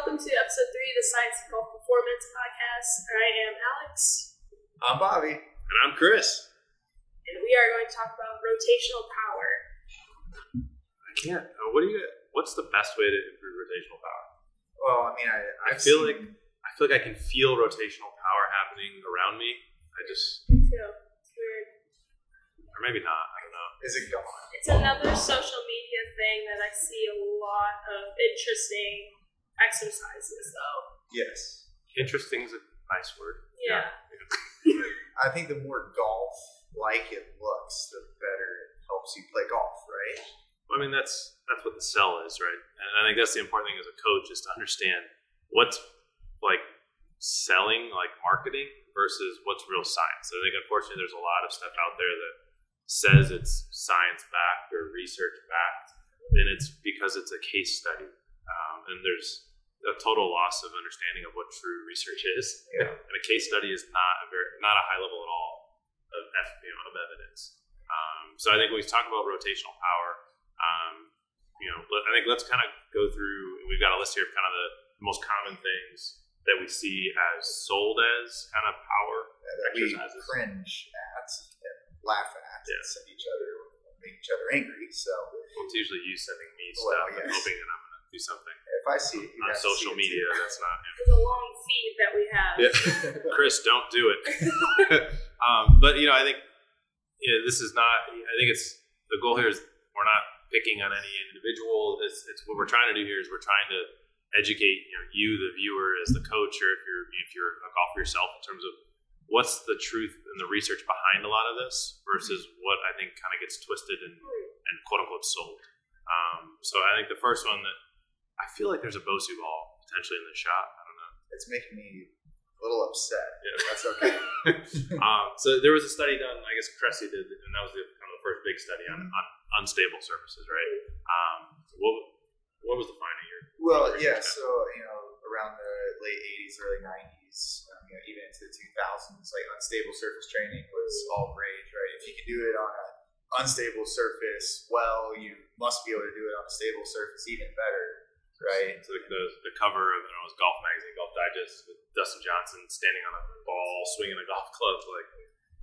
welcome to episode three of the Science of Golf Performance podcast. I am Alex, I'm Bobby. And I'm Chris. and we are going to talk about rotational power. I can't. Uh, what do you? What's the best way to improve rotational power? Well, I mean, I I feel seen- like I feel like I can feel rotational power happening around me. I just, Me too. It's weird. or maybe not. I don't know. is it gone? It's another social media thing that I see a lot of interesting exercises, though. Yes. Interesting is a nice word. Yeah. I think the more golf like it looks, the better it helps you play golf, right? Well, I mean, that's that's what the sell is, right? And I think that's the important thing as a coach is to understand what's like selling, like marketing, versus what's real science. I think unfortunately there's a lot of stuff out there that says it's science backed or research backed, and it's because it's a case study, um, and there's a total loss of understanding of what true research is. Yeah. And a case study is not a very not a high level at all of you know of evidence. Um, so I think when we talk about rotational power, um, you know, let- I think let's kind of go through. We've got a list here of kind of the most common things that we see as sold as kind of power That we cringe at and laugh at Yeah. and send each other, make each other angry. So Well, it's usually you sending me Well, stuff and hoping that I'm going to do something if I see it, you on social see it media. too. That's not. There's a long feed that we have. Yeah. Chris, don't do it. um, but you know, I think you know, this is not. I think it's the goal here is we're not picking on any individual. It's, it's what we're trying to do here is we're trying to educate you know you the viewer as the coach or if you're if you're a golfer yourself in terms of what's the truth and the research behind a lot of this versus what I think kind of gets twisted and, and quote unquote sold. Um, so I think the first one that I feel like there's a Bosu ball potentially in the shot. I don't know. It's making me a little upset. Yeah. That's okay. um, so there was a study done, I guess Cressey did, and that was the, kind of the first big study on, on unstable surfaces, right? Um, what what was the finding here? Well, yeah. So you know, around the late '80s, early '90s, um, you know, even into the 2000s, like unstable surface training was all rage, right? If you can do it on an unstable surface, well, you must be able to do it on a stable surface even better, right? So the, the, the cover of you know, it was Golf Magazine, Golf Digest, with Dustin Johnson standing on a ball, swinging a golf club, like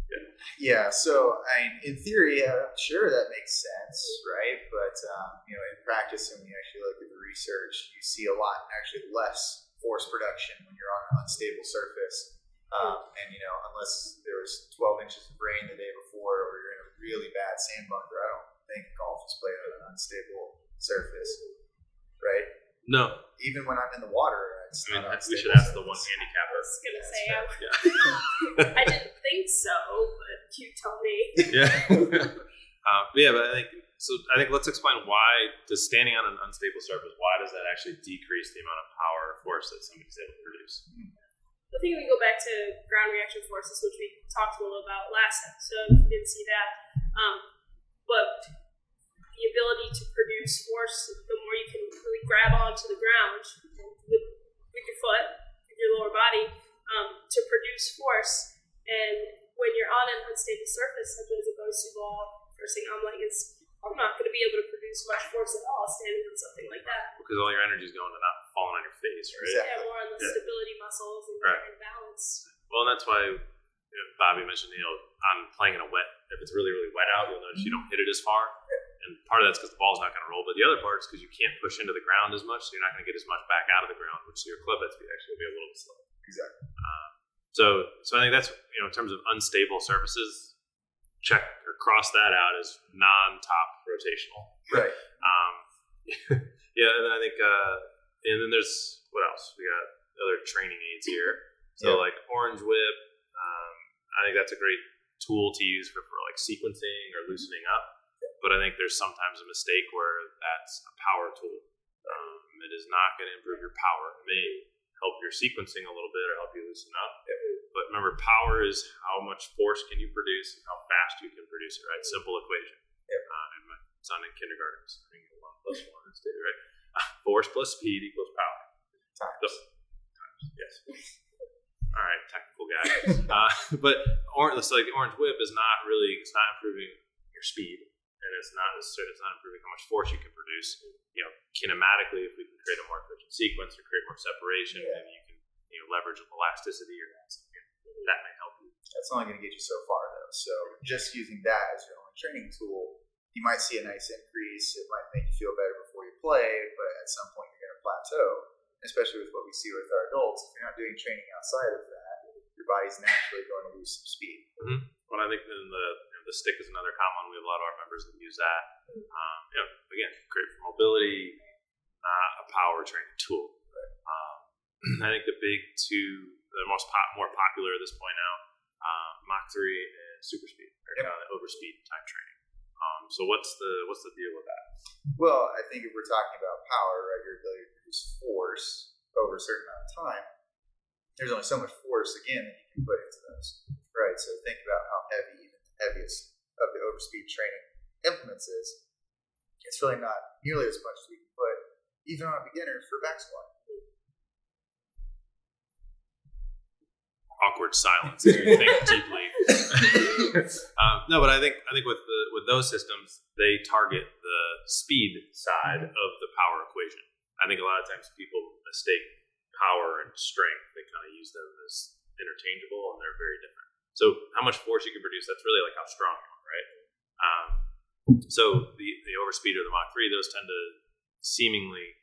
Yeah. yeah. So I mean, in theory, yeah, sure, that makes sense, right? But um, you know, in practice, when you actually look at the research, you see a lot actually less force production when you're on an unstable surface. Um, and you know, unless there was 12 inches of rain the day before, or you're in a really bad sand bunker, I don't think golf is played on an unstable surface? No. Even when I'm in the water, it's I mean, not we should ask the one handicapper. I handicapper. was gonna say. I, Yeah. I didn't think so, but you tell me. yeah. um, yeah, but I think so. I think let's explain why does standing on an unstable surface why does that actually decrease the amount of power or force that somebody's able to produce? I think we go back to ground reaction forces, which we talked a little about last episode. If you didn't see that, um, but the ability to produce force, the more you can really grab onto the ground with, with your foot, with your lower body, um, to produce force. And when you're on an unstable surface, such as a Bosu ball, first thing I'm like is, I'm not going to be able to produce much force at all standing on something like that. Because all your energy is going to not falling on your face, right? Exactly. Yeah, more on the Yeah. stability muscles and, Right. and balance. Well, and that's why you know, Bobby mentioned, you know, I'm playing in a wet, if it's really, really wet out, you'll notice you don't hit it as far. And part of that's because the ball's not going to roll, but the other part is because you can't push into the ground as much, so you're not going to get as much back out of the ground, which your club head speed actually be a little bit slow. Exactly. So, so I think that's you know, in terms of unstable surfaces, check or cross that out as non-top rotational. Right. Um, yeah, and then I think, uh, and then there's what else? We got other training aids here. So Yeah. like Orange Whip, um, I think that's a great tool to use for, for like sequencing or loosening up. But I think there's sometimes a mistake where that's a power tool. Um, it is not going to improve your power. It may help your sequencing a little bit or help you loosen up. But remember, power is how much force can you produce and how fast you can produce it. Right? Simple equation. Uh, and my son in kindergarten is learning one plus one is two, right? Force plus speed equals power. Times. So, times, yes. All right, technical guy. uh, but orange, so like orange whip is not really it's not improving your speed. And it's not necessarily it's not improving how much force you can produce. You know, kinematically, if we can create a more efficient sequence or create more separation, Yeah. maybe you can you know leverage elasticity or that. That may help you. That's only going to get you so far, though. So just using that as your only training tool, you might see a nice increase. It might make you feel better before you play, but at some point you're going to plateau. Especially with what we see with our adults, if you're not doing training outside of that, your body's naturally going to lose some speed. Mm-hmm. Well, I think then the the stick is another common. one. We have a lot of our members that use that. Um, you know, again, great for mobility, not a power training tool. Um, I think the big two, the most pop, more popular at this point now, um, Mach three and super speed, or Yep. kind of the overspeed type training. Um, so what's the what's the deal with that? Well, I think if we're talking about power, right, your ability to produce force over a certain amount of time, there's only so much force again that you can put into those, right? So think about how heavy even heaviest of the overspeed training implements is. It's really not nearly as much as we can put even on a beginner for back squat. Awkward silence as you think deeply. um, no, but I think I think with the with those systems, they target the speed side of the power equation. I think a lot of times people mistake power and strength. They kind of use them as interchangeable, and they're very different. So, how much force you can produce, that's really like how strong you are, right? Um, so, the, the overspeed or the Mach 3, those tend to seemingly,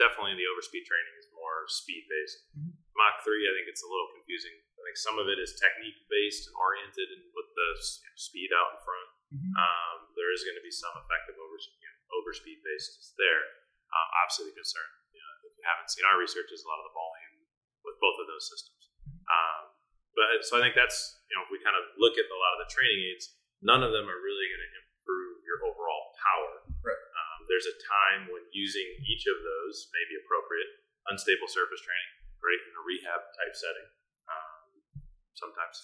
definitely the overspeed training is more speed based. Mach 3, I think it's a little confusing. I think some of it is technique based and oriented and with the you know, speed out in front. Um, there is going to be some effective over, you know, overspeed based there. Um, obviously, the concern, you know, if you haven't seen our research, is a lot of the volume with both of those systems. But so I think that's you know if we kind of look at a lot of the training aids, none of them are really going to improve your overall power. Right. Um, there's a time when using each of those may be appropriate. Unstable surface training, great in a rehab type setting. Um, sometimes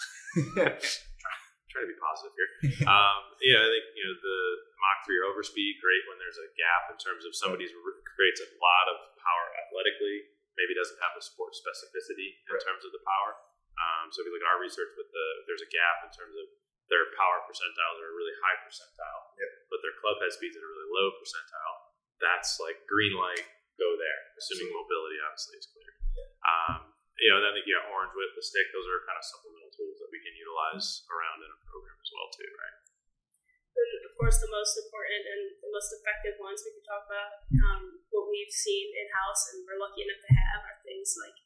try, try to be positive here. Um, yeah, I think you know the Mach three or overspeed, great when there's a gap in terms of somebody's creates a lot of power athletically, maybe doesn't have the sport specificity in Right. terms of the power. Um, so if you look at our research with the, there's a gap in terms of their power percentiles are a really high percentile, Yep. but their club head speeds at a really low percentile. That's like green light, go there. Assuming mobility obviously is clear. Um, you know, then I think you got orange whip the stick. Those are kind of supplemental tools that we can utilize around in a program as well too, right? And of course, the most important and the most effective ones we can talk about, um, what we've seen in house and we're lucky enough to have are things like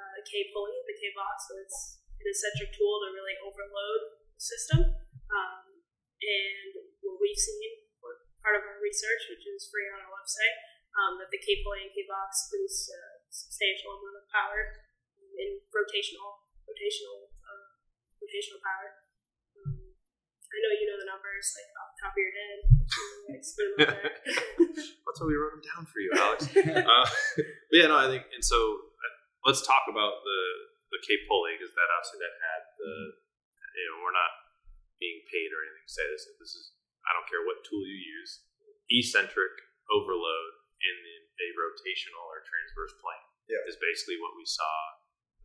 uh, the K pulley, the K box. So it's an eccentric tool to really overload the system. Um, and what we've seen, or part of our research, which is free on our website, um, that the K pulley and K box produce a substantial amount of power in rotational, rotational, uh, rotational power. Um, I know you know the numbers like off the top of your head. Can you explain a little bit? That's why we wrote them down for you, Alex. uh, but yeah, no, I think, and so let's talk about the the K pulley because that obviously that had the, you know, we're not being paid or anything to say this. This is I don't care what tool you use, eccentric overload in a rotational or transverse plane Yeah. is basically what we saw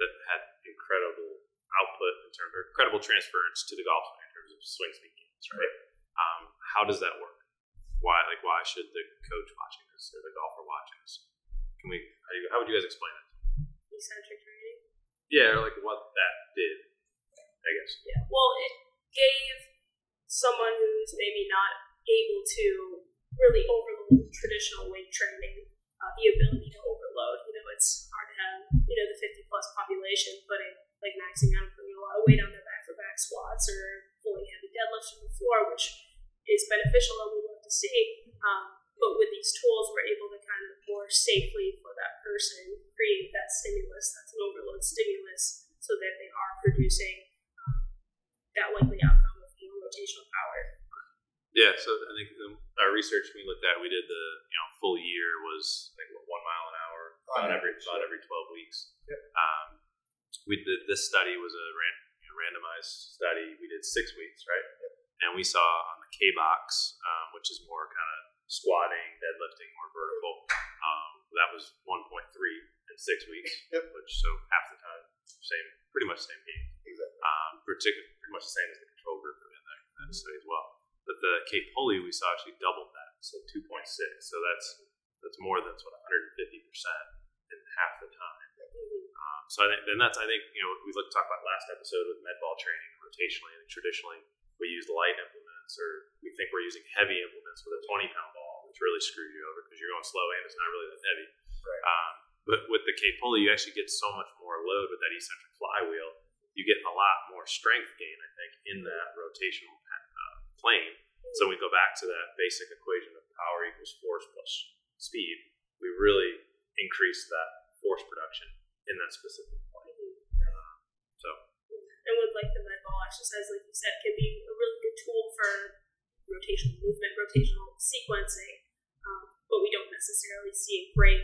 that had incredible output in terms of incredible transference to the golf swing in terms of swing speed gains, right? Um, how does that work? Why, like, why should the coach watching this or the golfer watching this? Can we? How, do you, how would you guys explain it? Eccentric training. Yeah, or like what that did, I guess. Yeah. Well, it gave someone who's maybe not able to really overload traditional weight training uh, the ability to overload. You know, it's hard to have you know the 50 plus population putting like maxing out putting a lot of weight on their back for back squats or pulling heavy deadlifts from the floor, which is beneficial and we love to see. Um, but with these tools, we're able to kind of more safely for that person create that stimulus, that's an overload stimulus, so that they are producing um, that likely outcome of more rotational power. Yeah, so I think um, our research we looked at, we did the you know full year was like what, one mile an hour about On every average, about yeah. every twelve weeks. Yep. Um, we did this study was a ran, you know, randomized study. We did six weeks, right? And we saw on the K box, um, which is more kind of squatting, deadlifting, more vertical. Um, that was one point three in six weeks, Yep. which so half the time, same, pretty much same game Exactly. um, particularly pretty much the same as the control group in that, that study as well. But the K pulley we saw actually doubled that, so 2.6. So that's that's more than what 150 percent in half the time. Um, so I think then that's I think you know we looked talk about last episode with med ball training rotationally. Think traditionally we use light implements or we think we're using heavy implements with a 20 pound ball, which really screws you over because you're going slow and it's not really that heavy. Right. Um, but with the K Pulley, you actually get so much more load with that eccentric flywheel. You get a lot more strength gain, I think, in that rotational uh, plane. So we go back to that basic equation of power equals force plus speed. We really increase that force production in that specific plane. Uh, so And with like the med ball exercise, like you said, can be a really good tool for rotational movement, rotational sequencing, um, but we don't necessarily see a great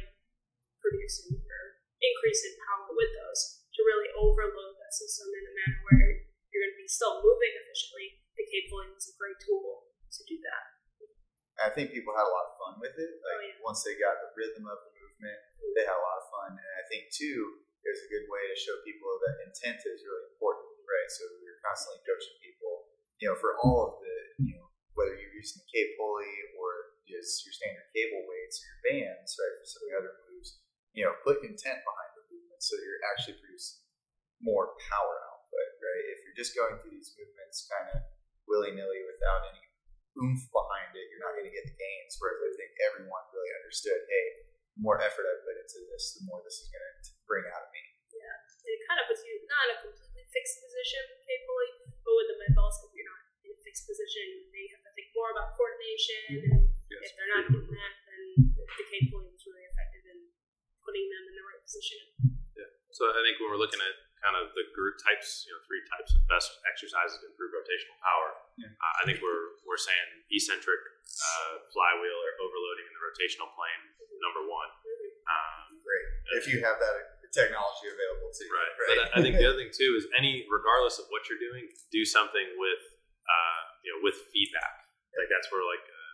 producing or increase in power with those to really overload that system in a manner where you're going to be still moving efficiently. The K Pulley is a great tool to do that. I think people had a lot of fun with it. Like Oh, yeah. once they got the rhythm of the movement, they had a lot of fun. And I think too, it was a good way to show people that intent is really important, right? So we were constantly coaching people, you know, for all of the, you know, whether you're using the K pulley or just your standard cable weights or your bands, right, for some of the other moves, you know, put intent behind the movement so you're actually producing more power output, right? If you're just going through these movements kind of willy nilly without any oomph behind it, you're not going to get the gains. Whereas I think everyone really understood, hey, the more effort I put into this, the more this is going to bring out of me. Yeah, it kind of puts you not in a completely fixed position capably, but with the med balls, if you're not in a fixed position, you may have more about coordination. And yes. if they're not doing that, then the K pulley is really effective in putting them in the right position. Yeah. So I think when we're looking at kind of the group types, you know, three types of best exercises to improve rotational power, Yeah. uh, I think we're we're saying eccentric uh, flywheel or overloading in the rotational plane, number one. Um, Great. If you have that technology available too. right. But I, I think the other thing too is any, regardless of what you're doing, do something with uh, you know with feedback. Like that's where like uh,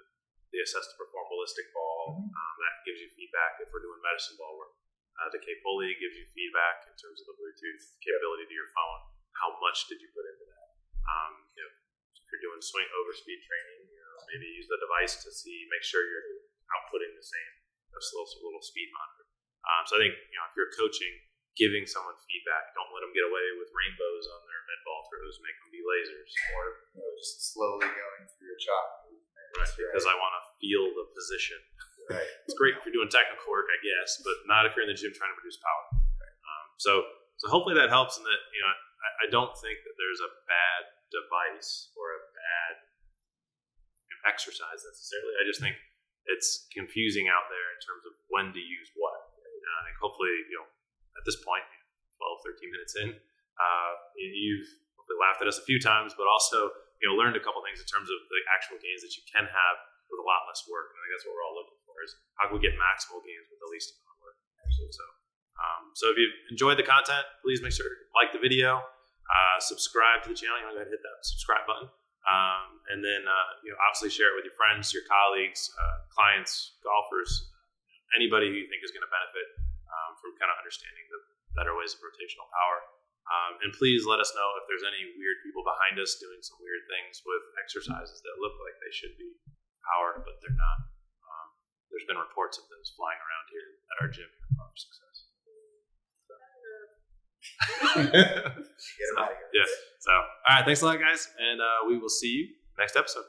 the Assess2Perform ballistic ball Mhm. um, that gives you feedback. If we're doing medicine ball work, uh, the Pulley gives you feedback in terms of the Bluetooth capability to your phone. How much did you put into that? Um, you know, if you're doing swing overspeed training, you know, maybe use the device to see, make sure you're outputting the same, this little, little speed monitor. Um, so I think, you know, if you're coaching, giving someone feedback, don't let them get away with rainbows on their med ball throws, make them be lasers. Or you know, just slowly going through a chop. Right, because I want to feel the position. right. It's great if you're doing technical work, I guess, but not if you're in the gym trying to produce power. Um, so, so hopefully that helps. And that you know, I, I don't think that there's a bad device or a bad exercise necessarily. I just think it's confusing out there in terms of when to use what. And I think hopefully, you know, at this point, 12, 13 minutes in, uh, you've laughed at us a few times, but also you know learned a couple things in terms of the actual gains that you can have with a lot less work. And I think that's what we're all looking for is how can we get maximal gains with the least amount of work. Actually, so um, so if you've enjoyed the content, please make sure to like the video, uh, subscribe to the channel. You to and hit that subscribe button, um, and then uh, you know obviously share it with your friends, your colleagues, uh, clients, golfers, anybody who you think is going to benefit from kind of understanding the better ways of rotational power. Um, and please let us know if there's any weird people behind us doing some weird things with exercises that look like they should be power, but they're not. Um, there's been reports of those flying around here at our gym here Power Success. Get them out of here. yeah. So, all right. Thanks a lot, guys. And uh, we will see you next episode.